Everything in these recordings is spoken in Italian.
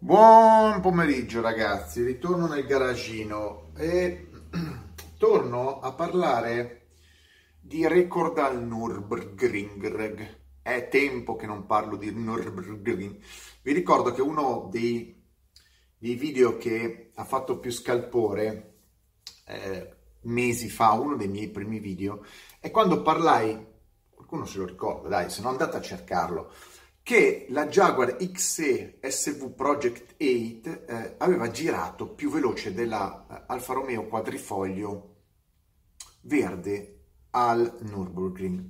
Buon pomeriggio ragazzi, ritorno nel garagino e torno a parlare di record al Nürburgring. È tempo che non parlo di Nürburgring. Vi ricordo che uno dei, dei video che ha fatto più scalpore eh, mesi fa, uno dei miei primi video, è quando parlai, qualcuno se lo ricorda, dai, se no andate a cercarlo, che la Jaguar XE SV Project 8 eh, aveva girato più veloce della eh, Alfa Romeo quadrifoglio verde al Nürburgring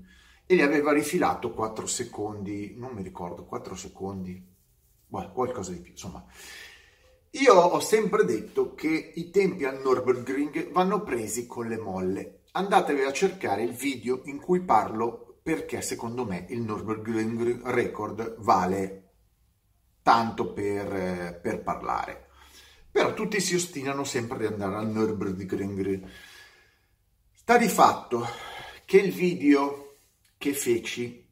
e gli aveva rifilato 4 secondi, non mi ricordo, 4 secondi, well, qualcosa di più, insomma. Io ho sempre detto che i tempi al Nürburgring vanno presi con le molle. Andatevi a cercare il video in cui parlo perché secondo me il Nürburgring Record vale tanto per, per parlare. Però tutti si ostinano sempre ad andare al Nürburgring. Sta di fatto che il video che feci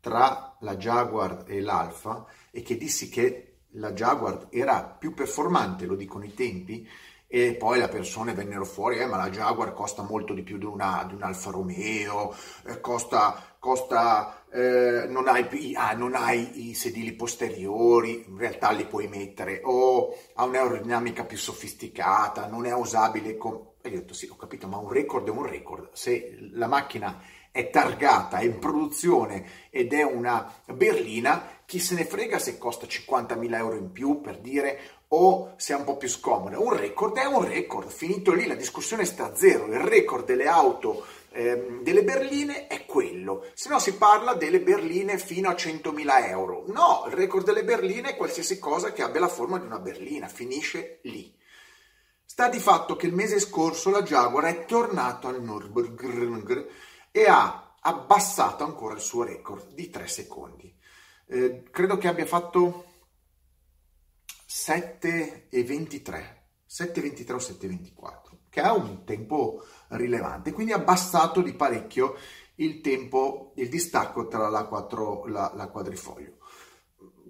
tra la Jaguar e l'Alfa e che dissi che la Jaguar era più performante, lo dicono i tempi, e poi le persone vennero fuori, eh, ma la Jaguar costa molto di più di, una, di un Alfa Romeo, eh, costa, costa eh, non, hai, ah, non, hai, i sedili posteriori, in realtà li puoi mettere, o ha un'aerodinamica più sofisticata, non è usabile con... E io ho detto sì, ho capito, ma un record è un record, se la macchina è targata, è in produzione ed è una berlina, chi se ne frega se costa 50.000 euro in più per dire o se è un po' più scomoda. Un record è un record, finito lì la discussione sta a zero, il record delle auto ehm, delle berline è quello, se no si parla delle berline fino a 100.000 euro. No, il record delle berline è qualsiasi cosa che abbia la forma di una berlina, finisce lì. Sta di fatto che il mese scorso la Jaguar è tornato al Nürburgring e ha abbassato ancora il suo record di 3 secondi. Eh, credo che abbia fatto 7 e 23, 7,23 o 7,24, che ha un tempo rilevante, quindi ha abbassato di parecchio il tempo, il distacco tra la, 4, la, la quadrifoglio.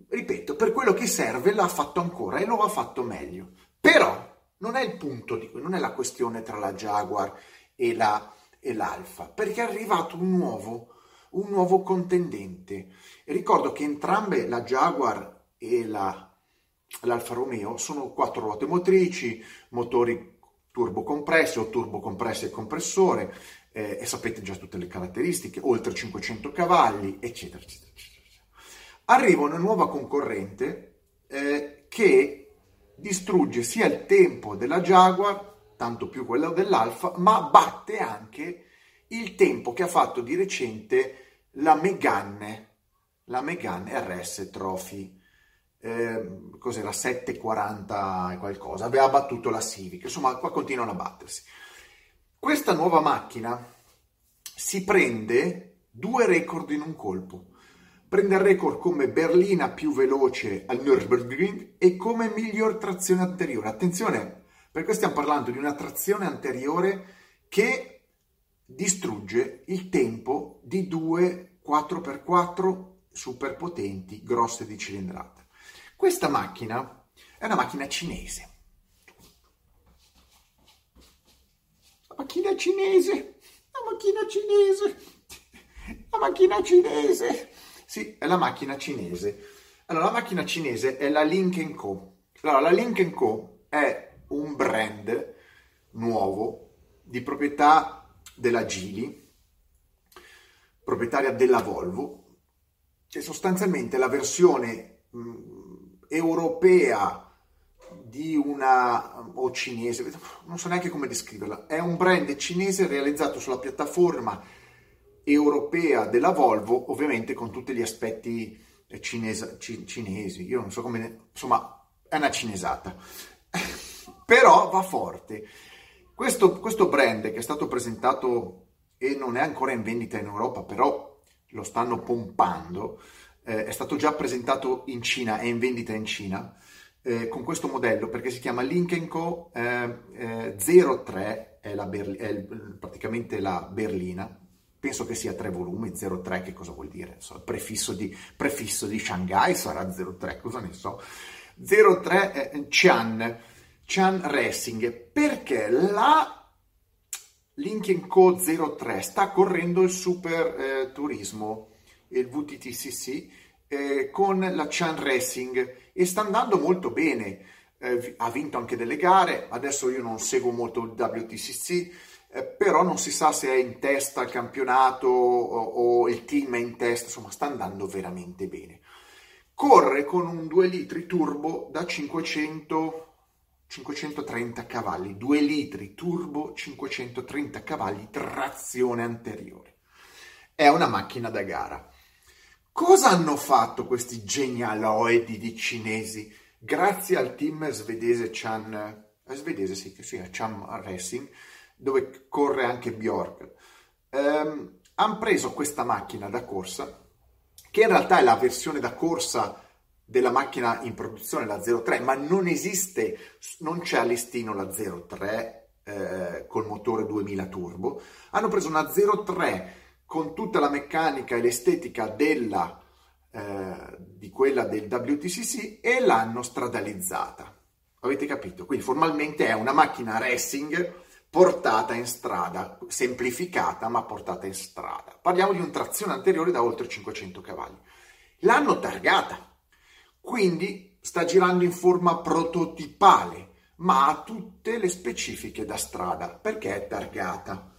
Ripeto, per quello che serve l'ha fatto ancora e lo ha fatto meglio. Però non è il punto, di, non è la questione tra la Jaguar e, la, e l'Alfa, perché è arrivato un nuovo, un nuovo contendente. E ricordo che entrambe, la Jaguar e la l'Alfa Romeo sono quattro ruote motrici, motori turbocompressi o turbocompressi e compressore, eh, e sapete già tutte le caratteristiche, oltre 500 cavalli, eccetera, eccetera. Arriva una nuova concorrente eh, che distrugge sia il tempo della Jaguar, tanto più quello dell'Alfa, ma batte anche il tempo che ha fatto di recente la Megane, la Megane RS Trophy eh, cos'era 7,40 e qualcosa, aveva battuto la Civic, insomma qua continuano a battersi. Questa nuova macchina si prende due record in un colpo. Prende il record come berlina più veloce al Nürburgring e come miglior trazione anteriore. Attenzione, perché stiamo parlando di una trazione anteriore che distrugge il tempo di due 4x4 super potenti grosse di cilindrata. Questa macchina è una macchina cinese. La macchina cinese, la macchina cinese, la macchina cinese. Sì, è la macchina cinese. Allora, la macchina cinese è la Link Co. Allora, la Link Co è un brand nuovo di proprietà della Gili, proprietaria della Volvo, che sostanzialmente la versione mh, europea di una o cinese, non so neanche come descriverla, è un brand cinese realizzato sulla piattaforma europea della Volvo, ovviamente con tutti gli aspetti cinese, ci, cinesi, io non so come, insomma, è una cinesata, però va forte. Questo, questo brand che è stato presentato e non è ancora in vendita in Europa, però lo stanno pompando, eh, è stato già presentato in Cina, è in vendita in Cina, eh, con questo modello perché si chiama Link Co. Eh, 03, è, la Berli- è il, praticamente la berlina, penso che sia tre volumi, 03 che cosa vuol dire? So, prefisso, di, prefisso di Shanghai sarà 03, cosa ne so. 03 eh, Chan, Chan Racing, perché la Lincoln Co 03 sta correndo il Super eh, Turismo, il VTTCC, eh, con la Chan Racing e sta andando molto bene. Eh, ha vinto anche delle gare, adesso io non seguo molto il WTCC, eh, però non si sa se è in testa al campionato o, o il team è in testa, insomma sta andando veramente bene. Corre con un 2 litri turbo da 500 530 cavalli, 2 litri turbo, 530 cavalli, trazione anteriore. È una macchina da gara. Cosa hanno fatto questi genialoidi di cinesi grazie al team svedese Chan, eh, svedese sì, che Chan Racing, dove corre anche Bjork? Um, hanno preso questa macchina da corsa, che in realtà è la versione da corsa della macchina in produzione, la 03, ma non esiste, non c'è a listino la 03 eh, col motore 2000 turbo. Hanno preso una 03 con tutta la meccanica e l'estetica della, eh, di quella del WTCC e l'hanno stradalizzata. Avete capito? Quindi formalmente è una macchina racing portata in strada, semplificata ma portata in strada. Parliamo di un trazione anteriore da oltre 500 cavalli. L'hanno targata quindi sta girando in forma prototipale, ma ha tutte le specifiche da strada perché è targata.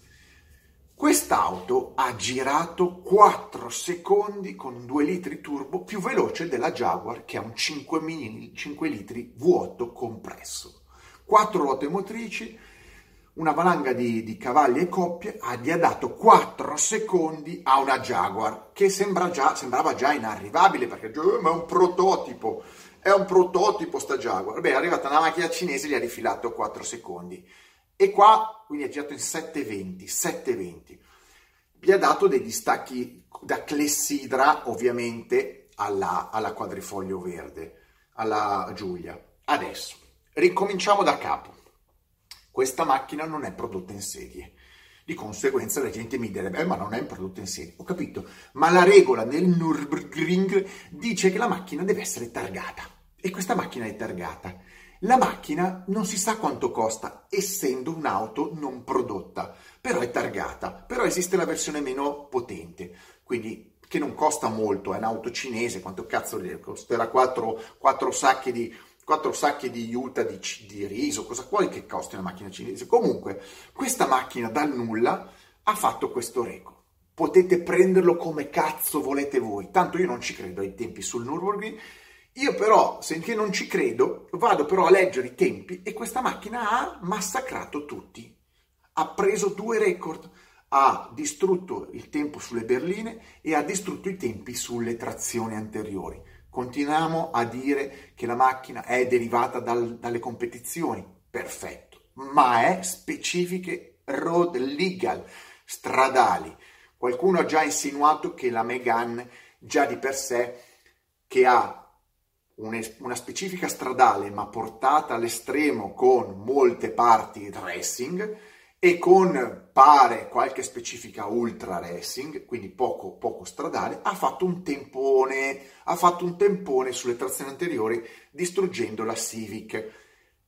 Quest'auto ha girato 4 secondi con 2 litri turbo più veloce della Jaguar che ha un 5, mini, 5 litri vuoto compresso. 4 ruote motrici, una valanga di, di, cavalli e coppie ha dato 4 secondi a una Jaguar che sembra già, sembrava già inarrivabile perché eh, ma è un prototipo, è un prototipo sta Jaguar. Beh, è arrivata una macchina cinese gli ha rifilato 4 secondi. E qua, quindi ha girato in 720, 720. Gli ha dato dei distacchi da clessidra, ovviamente, alla, alla quadrifoglio verde, alla Giulia. Adesso, ricominciamo da capo questa macchina non è prodotta in serie. Di conseguenza la gente mi direbbe, eh, ma non è un prodotto in serie. Ho capito, ma la regola nel Nürburgring dice che la macchina deve essere targata. E questa macchina è targata. La macchina non si sa quanto costa, essendo un'auto non prodotta, però è targata. Però esiste la versione meno potente, quindi che non costa molto, è un'auto cinese, quanto cazzo costerà 4, 4 sacchi di quattro sacchi di Utah di, di, riso, cosa vuoi che costi una macchina cinese? Comunque, questa macchina dal nulla ha fatto questo record. Potete prenderlo come cazzo volete voi, tanto io non ci credo ai tempi sul Nürburgring. Io però, sentché non ci credo, vado però a leggere i tempi e questa macchina ha massacrato tutti. Ha preso due record, ha distrutto il tempo sulle berline e ha distrutto i tempi sulle trazioni anteriori Continuiamo a dire che la macchina è derivata dal, dalle competizioni, perfetto, ma è specifiche road legal, stradali. Qualcuno ha già insinuato che la Megan già di per sé, che ha una specifica stradale ma portata all'estremo con molte parti racing, e con pare qualche specifica ultra racing, quindi poco, poco stradale, ha fatto un tempone, ha fatto un tempone sulle trazioni anteriori distruggendo la Civic.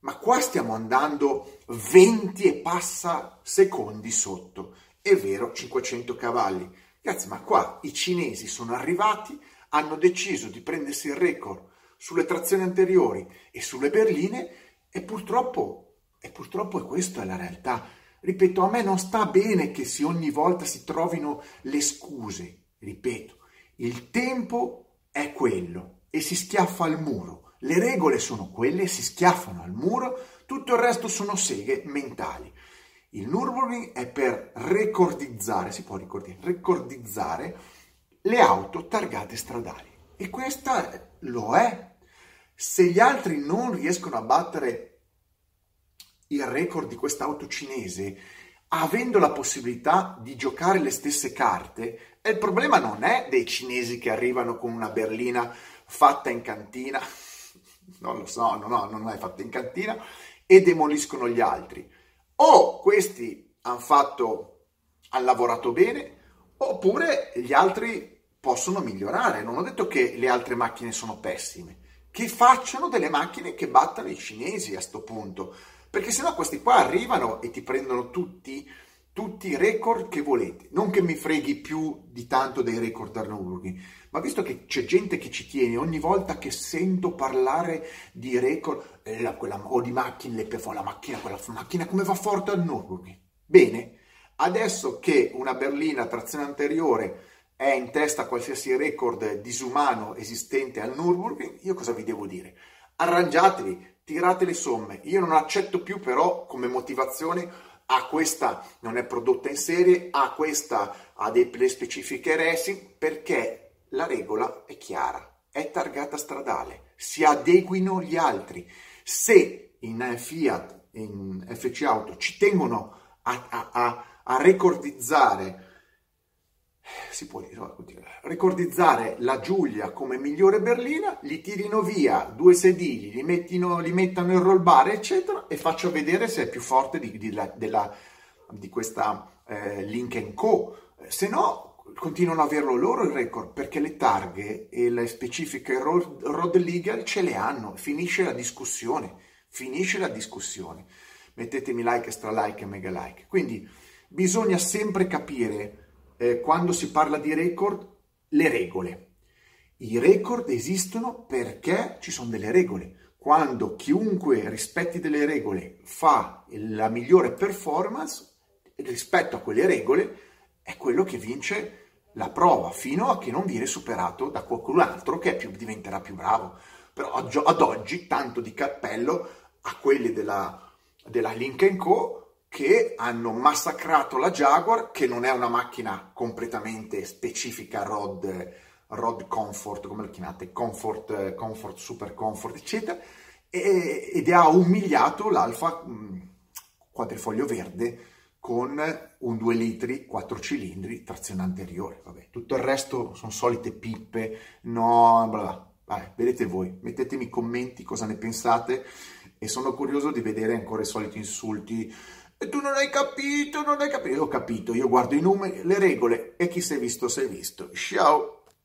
Ma qua stiamo andando 20 e passa secondi sotto. È vero, 500 cavalli. Ragazzi, ma qua i cinesi sono arrivati, hanno deciso di prendersi il record sulle trazioni anteriori e sulle berline e purtroppo, e purtroppo questa è la realtà Ripeto, a me non sta bene che si ogni volta si trovino le scuse. Ripeto, il tempo è quello e si schiaffa al muro. Le regole sono quelle, si schiaffano al muro, tutto il resto sono seghe mentali. Il Nürburgring è per recordizzare, si può ricordare, recordizzare le auto targate stradali. E questa lo è. Se gli altri non riescono a battere il record di quest'auto cinese, avendo la possibilità di giocare le stesse carte, il problema non è dei cinesi che arrivano con una berlina fatta in cantina, non lo so, no, no, non è fatta in cantina, e demoliscono gli altri. O questi hanno fatto, hanno lavorato bene, oppure gli altri possono migliorare. Non ho detto che le altre macchine sono pessime che facciano delle macchine che battano i cinesi a sto punto, perché sennò questi qua arrivano e ti prendono tutti, tutti i record che volete. Non che mi freghi più di tanto dei record a Nürburgring, ma visto che c'è gente che ci tiene, ogni volta che sento parlare di record, eh, quella, o di macchine, le, la macchina, quella macchina come va forte Nürburgring. Bene, adesso che una berlina a trazione anteriore è in testa a qualsiasi record disumano esistente al Nürburgring, io cosa vi devo dire? Arrangiatevi, tirate le somme. Io non accetto più però come motivazione a questa non è prodotta in serie, a questa ha delle specifiche racing, perché la regola è chiara, è targata stradale, si adeguino gli altri. Se in Fiat, in FC Auto ci tengono a, a, a, a recordizzare si può ricordizzare la Giulia come migliore berlina, gli tirino via due sedili, li, mettino, li mettano in roll bar, eccetera, e faccio vedere se è più forte di, di, della, di questa eh, Lincoln Co. Se no, continuano a averlo loro il record, perché le targhe e le specifiche road, road legal ce le hanno, finisce la discussione, finisce la discussione. Mettetemi like, stra like e mega like. Quindi bisogna sempre capire eh, quando si parla di record le regole. I record esistono perché ci sono delle regole. Quando chiunque rispetti delle regole fa la migliore performance rispetto a quelle regole, è quello che vince la prova, fino a che non viene superato da qualcun altro che più, diventerà più bravo. Però ad oggi tanto di cappello a quelli della, della Lincoln Co che hanno massacrato la Jaguar, che non è una macchina completamente specifica Rod, Rod Comfort, come lo chiamate, Comfort, Comfort, Super Comfort, eccetera, e, ed ha umiliato l'Alfa mm, quadrifoglio verde con un 2 litri, 4 cilindri, trazione anteriore. Vabbè, tutto il resto sono solite pippe, no, bla bla. Vabbè, vedete voi, mettetemi commenti cosa ne pensate e sono curioso di vedere ancora i soliti insulti e tu non hai capito, non hai capito. Io ho capito, io guardo i numeri, le regole e chi si è visto si è visto. Ciao!